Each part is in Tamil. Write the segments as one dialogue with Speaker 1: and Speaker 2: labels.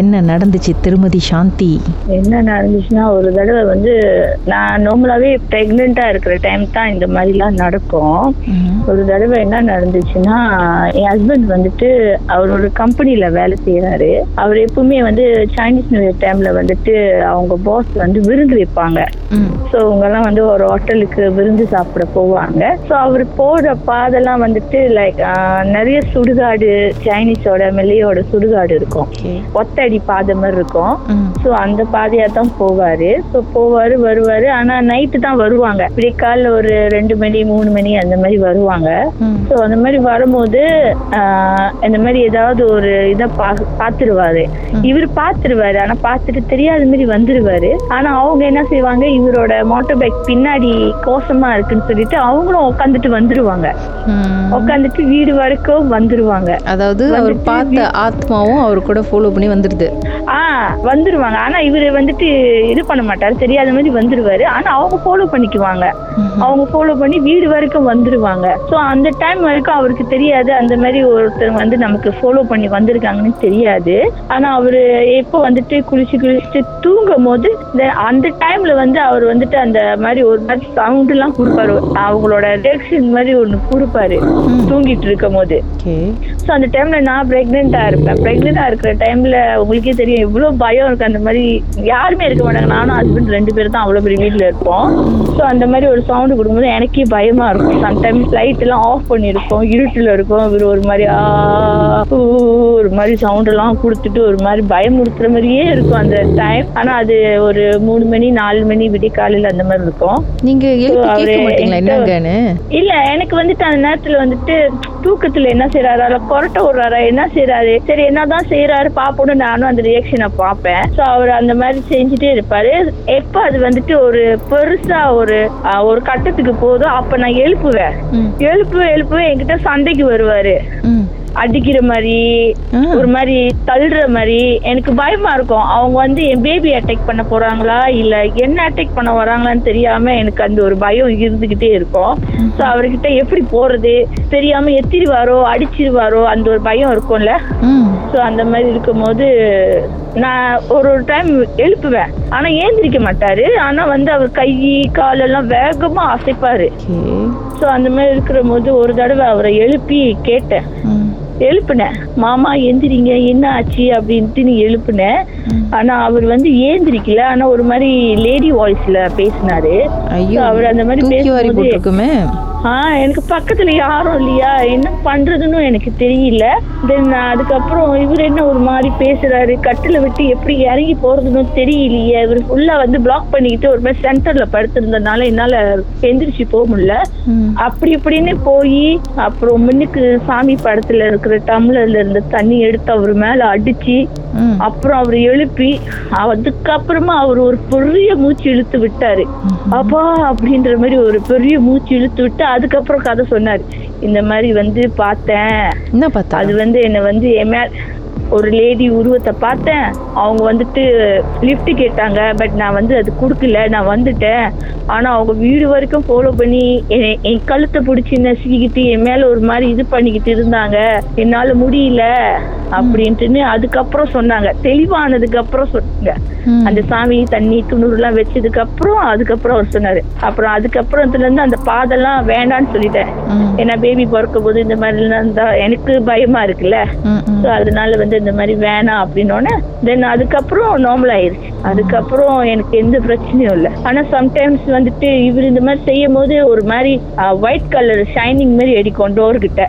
Speaker 1: என்ன நடந்துச்சு திருமதி சாந்தி?
Speaker 2: என்ன நடந்துச்சுன்னா ஒரு தடவை வந்து நான் நார்மலாவே பிரெக்னெண்டா இருக்கிற டைம் தான் இந்த மாதிரிலாம் நடக்கும். ஒரு தடவை என்ன நடந்துச்சுன்னா என் ஹஸ்பண்ட் வந்துட்டு அவரோட கம்பெனில வேலை செய்யறாரு அவர் எப்பவுமே வந்து சைனீஸ் நியூ இயர் டைம்ல வந்துட்டு அவங்க பாஸ் வந்து விருந்து வைப்பாங்க. ஸோ இவங்கெல்லாம் வந்து ஒரு ஹோட்டலுக்கு விருந்து சாப்பிட போவாங்க. ஸோ அவர் போற பாதெல்லாம் வந்துட்டு லைக் நிறைய சுடுகாடு சைனீஸோட மெல்லியோட சுடுகாடு இருக்கும்.
Speaker 1: ஓகே.
Speaker 2: ஒத்தடி பாதை மாதிரி இருக்கும். ஸோ அந்த பாதையா தான் போவாரு. ஸோ போவாரு வருவாரு. ஆனா நைட்டு தான் வருவாங்க. காலைல ஒரு ரெண்டு மணி மூணு மணி அந்த மாதிரி வருவாங்க. ஸோ அந்த மாதிரி வரும்போது இந்த மாதிரி ஏதாவது ஒரு இதை பா பார்த்துருவாரு. இவர் பார்த்துருவாரு. ஆனா பார்த்துட்டு தெரியாத மாதிரி வந்துருவாரு. ஆனா அவங்க என்ன செய்வாங்க? இவரோட மோட்டர் பைக் பின்னாடி கோசமா இருக்குன்னு சொல்லிட்டு அவங்களும் உட்காந்துட்டு வந்துருவாங்க. உட்காந்துட்டு வீடு வரைக்கும் வந்துருவாங்க.
Speaker 1: அதாவது அவர் பார்த்த ஆத்மாவும் அவர் கூட ஃபாலோ பண்ணி வந்துடுது
Speaker 2: ஆ வந்துருவாங்க. ஆனா இவரு வந்துட்டு இது பண்ண மாட்டாரு. தெரியாத மாதிரி வந்துருவாரு. ஆனா அவங்க ஃபாலோ பண்ணிக்குவாங்க. அவங்க ஃபாலோ பண்ணி வீடு வரைக்கும் வந்துருவாங்க. சோ அந்த டைம் வரைக்கும் அவருக்கு தெரியாது. அந்த மாதிரி ஒருத்தர் வந்து நமக்கு ஃபாலோ பண்ணி வந்திருக்காங்கன்னு தெரியாது. ஆனா அவரு எப்போ வந்துட்டு குளிச்சு குளிச்சுட்டு தூங்கும் போது அந்த டைம்ல வந்து அவர் வந்துட்டு அந்த மாதிரி ஒரு மாதிரி சவுண்ட் எல்லாம் கொடுப்பாரு. அவங்களோட ரியாக்ஷன் மாதிரி ஒண்ணு கொடுப்பாரு. தூங்கிட்டு இருக்கும் போது ஸோ அந்த டைம்ல நான் பிரெக்னெண்டா இருப்பேன். பிரெக்னெண்டா இருக்கிற டைம்ல உங்களுக்கே தெரியும் இவ்வளவு பயம் இருக்கு. அந்த மாதிரி யாருமே இருக்க மாட்டாங்க. நானும் ஹஸ்பண்ட் ரெண்டு பேரும் தான் அவ்வளவு பெரிய வீட்டுல இருப்போம். ஸோ அந்த மாதிரி ஒரு சவுண்ட் கொடுக்கும்போது எனக்கே பயமா இருக்கும். சம்டைம்ஸ் லைட் எல்லாம் ஆஃப் பண்ணிருக்கோம் இருட்டுல இருக்கும். இவர் ஒரு மாதிரி ஆ ஊ, ஒரு மாதிரி சவுண்ட் எல்லாம் கொடுத்துட்டு ஒரு மாதிரி பயமுறுத்துற மாதிரியே இருக்கும் அந்த டைம் ஆனா அது ஒரு மூணு மணி நாலு மணி விடிய காலையில அந்த மாதிரி இருக்கும்.
Speaker 1: நீங்க எழுப்பி
Speaker 2: இல்ல எனக்கு வந்துட்டு அந்த நேரத்துல வந்துட்டு தூக்கத்துல என்ன செய்யறாரு கொரட்டை விடுறாரா? என்ன செய்யறாரு சரி என்னதான் செய்யறாரு பாப்போம்னு நானும் அந்த ரியாக்ஷனை பார்ப்பேன் சோ அவர் அந்த மாதிரி செஞ்சுட்டே இருப்பாரு. எப்ப அது வந்துட்டு ஒரு பெருசா ஒரு ஒரு கட்டத்துக்கு போதும் அப்ப நான் எழுப்புவேன்.
Speaker 1: ம்.
Speaker 2: எழுப்புவேன் என்கிட்ட சண்டைக்கு வருவாரு. அடிக்கிற மாதிரி. ஒரு மாதிரி தள்ளுற மாதிரி எனக்கு பயமா இருக்கும். அவங்க வந்து என் பேபி அட்டாக் பண்ண போறாங்களா? இல்ல என்ன அட்டாக் பண்ண வராங்களான்னு தெரியாம எனக்கு அந்த ஒரு பயம் இருந்துகிட்டே இருக்கும். சோ அவர்கிட்ட எப்படி போறது? தெரியாம எத்திருவாரோ அடிச்சிருவாரோ அந்த ஒரு பயம் இருக்கும்ல. சோ அந்த மாதிரி இருக்கும்போது நான் ஒரு ஒரு டைம் எழுப்புவேன். ஆனா ஏந்திரிக்க மாட்டாரு. ஆனா வந்து அவர் கை கால் எல்லாம் வேகமா அசைப்பாரு. சோ அந்த மாதிரி இருக்கிற போது ஒரு தடவை அவரை எழுப்பி கேட்டேன். எழுப்புனேன் மாமா எந்திரிங்க என்ன ஆச்சு? அப்படின்ட்டு நீ எழுப்புனேன் ஆனா அவர் வந்து ஏந்திரிக்கல. ஆனா ஒரு மாதிரி லேடி வாய்ஸ்ல பேசினாரு. அவர் அந்த மாதிரி
Speaker 1: தூக்கி வாரி
Speaker 2: பேசும்போது
Speaker 1: போட்டிருக்குமே.
Speaker 2: ஆஹ் எனக்கு பக்கத்துல யாரும் இல்லையா? என்ன பண்றதுன்னு எனக்கு தெரியல. தென் அதுக்கப்புறம் இவர் என்ன ஒரு மாதிரி பேசுறாரு? கட்டில விட்டு எப்படி இறங்கி போறதுன்னு தெரியலையே. இவர் ஃபுல்லா வந்து பிளாக் பண்ணிக்கிட்டு ஒரு மாதிரி சென்டர்ல படுத்திருந்ததுனால என்னால எந்திரிச்சு போக முடியல. அப்படி இப்படின்னு போய் அப்புறம் முன்னுக்கு சாமி படத்துல இருக்கிற டம்ளர்ல இருந்த தண்ணி எடுத்து அவர் மேல அடிச்சு அப்புறம் அவர் எழுப்பி அதுக்கப்புறமா அவர் ஒரு பெரிய மூச்சு இழுத்து விட்டாரு. அப்பா அப்படின்ற மாதிரி ஒரு பெரிய மூச்சு இழுத்து விட்டு அதுக்கப்புறம் கதை சொன்னாரு. இந்த மாதிரி வந்து பார்த்தேன்.
Speaker 1: என்ன பார்த்தா
Speaker 2: அது வந்து என்ன வந்து என் மேல ஒரு லேடி உருவத்தை பார்த்தேன். அவங்க வந்துட்டு லிஃப்ட் கேட்டாங்க பட் நான் வந்து அது கொடுக்கல. நான் வந்துட்டேன். ஆனா அவங்க வீடு வரைக்கும் ஃபாலோ பண்ணி என் கழுத்தை பிடிச்சி நசுக்கிக்கிட்டு என் மேல ஒரு மாதிரி இது பண்ணிக்கிட்டு இருந்தாங்க. என்னால முடியல அப்படின்ட்டுன்னு அதுக்கப்புறம் சொன்னாங்க. தெளிவானதுக்கு அப்புறம் சொன்னாங்க. அந்த சாமி தண்ணி துணூறு எல்லாம் வச்சதுக்கு அப்புறம் அதுக்கப்புறம் அவர் சொன்னாரு. அப்புறம் அதுக்கப்புறத்துல இருந்து அந்த பாதெல்லாம் வேண்டான்னு சொல்லிட்டேன். ஏன்னா பேபி பிறக்கும் போது இந்த மாதிரி எல்லாம் இருந்தா எனக்கு பயமா இருக்குல்ல. அதனால வந்து இந்த மாதிரி வேணாம் அப்படின்னோடனே தென் அதுக்கப்புறம் நார்மல் ஆயிருச்சு. அதுக்கப்புறம் எனக்கு எந்த பிரச்சனையும் இல்லை. ஆனா சம்டைம்ஸ் வந்துட்டு இவர் இந்த மாதிரி செய்யும் போது ஒரு மாதிரி ஒயிட் கலர் ஷைனிங் மாதிரி அடிக்கும் டோர் கிட்ட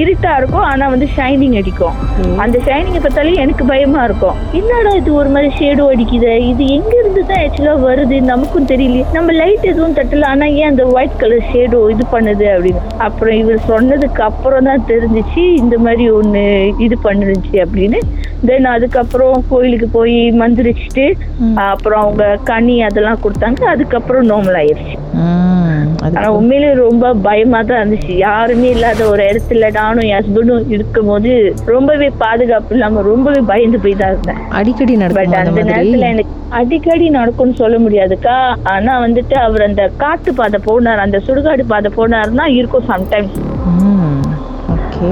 Speaker 2: இருட்டா இருக்கும் ஆனா வந்து ஷைனிங் அடிக்கும். அந்த ஷைனிங் பார்த்தாலே எனக்கு பயமா இருக்கும். என்னடா இது ஒரு மாதிரி ஷேடோ அடிக்குது? இது எங்க இருந்து தான் ஆக்சுவலா வருது? நமக்கும் தெரியலையே. நம்ம லைட் எதுவும் தட்டல ஆனா ஏன் அந்த ஒயிட் கலர் ஷேடோ இது பண்ணுது அப்படின்னு. அப்புறம் இவர் சொன்னதுக்கு அப்புறம் தான் தெரிஞ்சிச்சு இந்த மாதிரி ஒண்ணு இது பண்ணுச்சு அப்படின்னு. தென் அதுக்கப்புறம் கோயிலுக்கு போய் மந்திரிச்சுட்டு அப்புறம் அவங்க கனி அதெல்லாம் கொடுத்தாங்க. அதுக்கப்புறம்
Speaker 1: ம் அது
Speaker 2: ஆனா உண்மையிலேயே ரொம்ப பயமா தான் இருந்துச்சு. யாருமே இல்லாத ஒரு இடத்துல நானும் என் ஹஸ்பண்டும் இருக்கும் போது ரொம்பவே பாதுகாப்பு இல்லாம ரொம்பவே பயந்து போய் தான் இருந்தேன்.
Speaker 1: அடிக்கடி
Speaker 2: பட்
Speaker 1: அந்த
Speaker 2: நேரத்துல எனக்கு அடிக்கடி நடக்கும்னு சொல்ல முடியாதுக்கா. ஆனா வந்துட்டு அவர் அந்த காட்டு பாதை போனார் அந்த சுடுகாடு பாதை போனாருன்னா இருக்கும் சம்டைம்ஸ்
Speaker 1: ஓகே.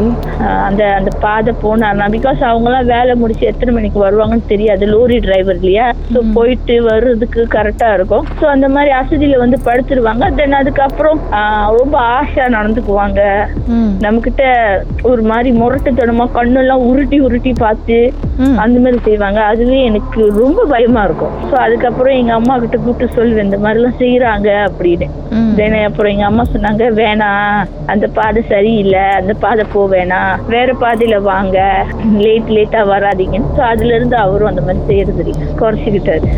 Speaker 2: அந்த அந்த பாதை போனார்னா பிகாஸ் அவங்கலாம் வேலை முடிச்சு எத்தனை மணிக்கு வருவாங்கன்னு தெரியாது. லோரி டிரைவர் இல்லையா? ஸோ போயிட்டு வர்றதுக்கு கரெக்டா இருக்கும். ஸோ அந்த மாதிரி அசதியில வந்து படுத்துருவாங்க. தென் அதுக்கப்புறம் ரொம்ப ஆசையா நடந்துக்குவாங்க.
Speaker 1: ம்
Speaker 2: நம்ம கிட்ட ஒரு மாதிரி முரட்டுத்தனமா கண்ணெல்லாம் உருட்டி உருட்டி பார்த்து அந்த மாதிரி செய்வாங்க. அதுவே எனக்கு ரொம்ப பயமா இருக்கும். ஸோ அதுக்கப்புறம் எங்க அம்மா கிட்ட கூப்பிட்டு சொல்லுவேன் இந்த மாதிரிலாம் செய்யறாங்க அப்படின்னு. தென் அப்புறம் எங்க அம்மா சொன்னாங்க வேணாம். அந்த பாதை சரியில்லை. அந்த பாதை போ வேணாம் வேற பாதையில வாங்க. லேட் லேட்டா வராதீங்கன்னு. ஸோ அதுல இருந்து அவரும் அந்த மாதிரி செய்யறது குறைச்சிக்கிட்டாரு.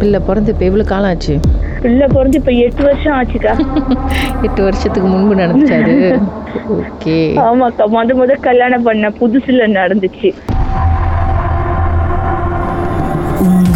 Speaker 1: பிள்ளை பிறந்து இப்போ எவ்வளோ காலம் ஆச்சு?
Speaker 2: பிள்ளை பிறந்து இப்ப எட்டு வருஷம் ஆச்சுக்கா.
Speaker 1: எட்டு வருஷத்துக்கு முன்பு நடந்துச்சு அது ஓகே.
Speaker 2: ஆமாக்கா. முத முத கல்யாணம் பண்ண புதுசுல நடந்துச்சு.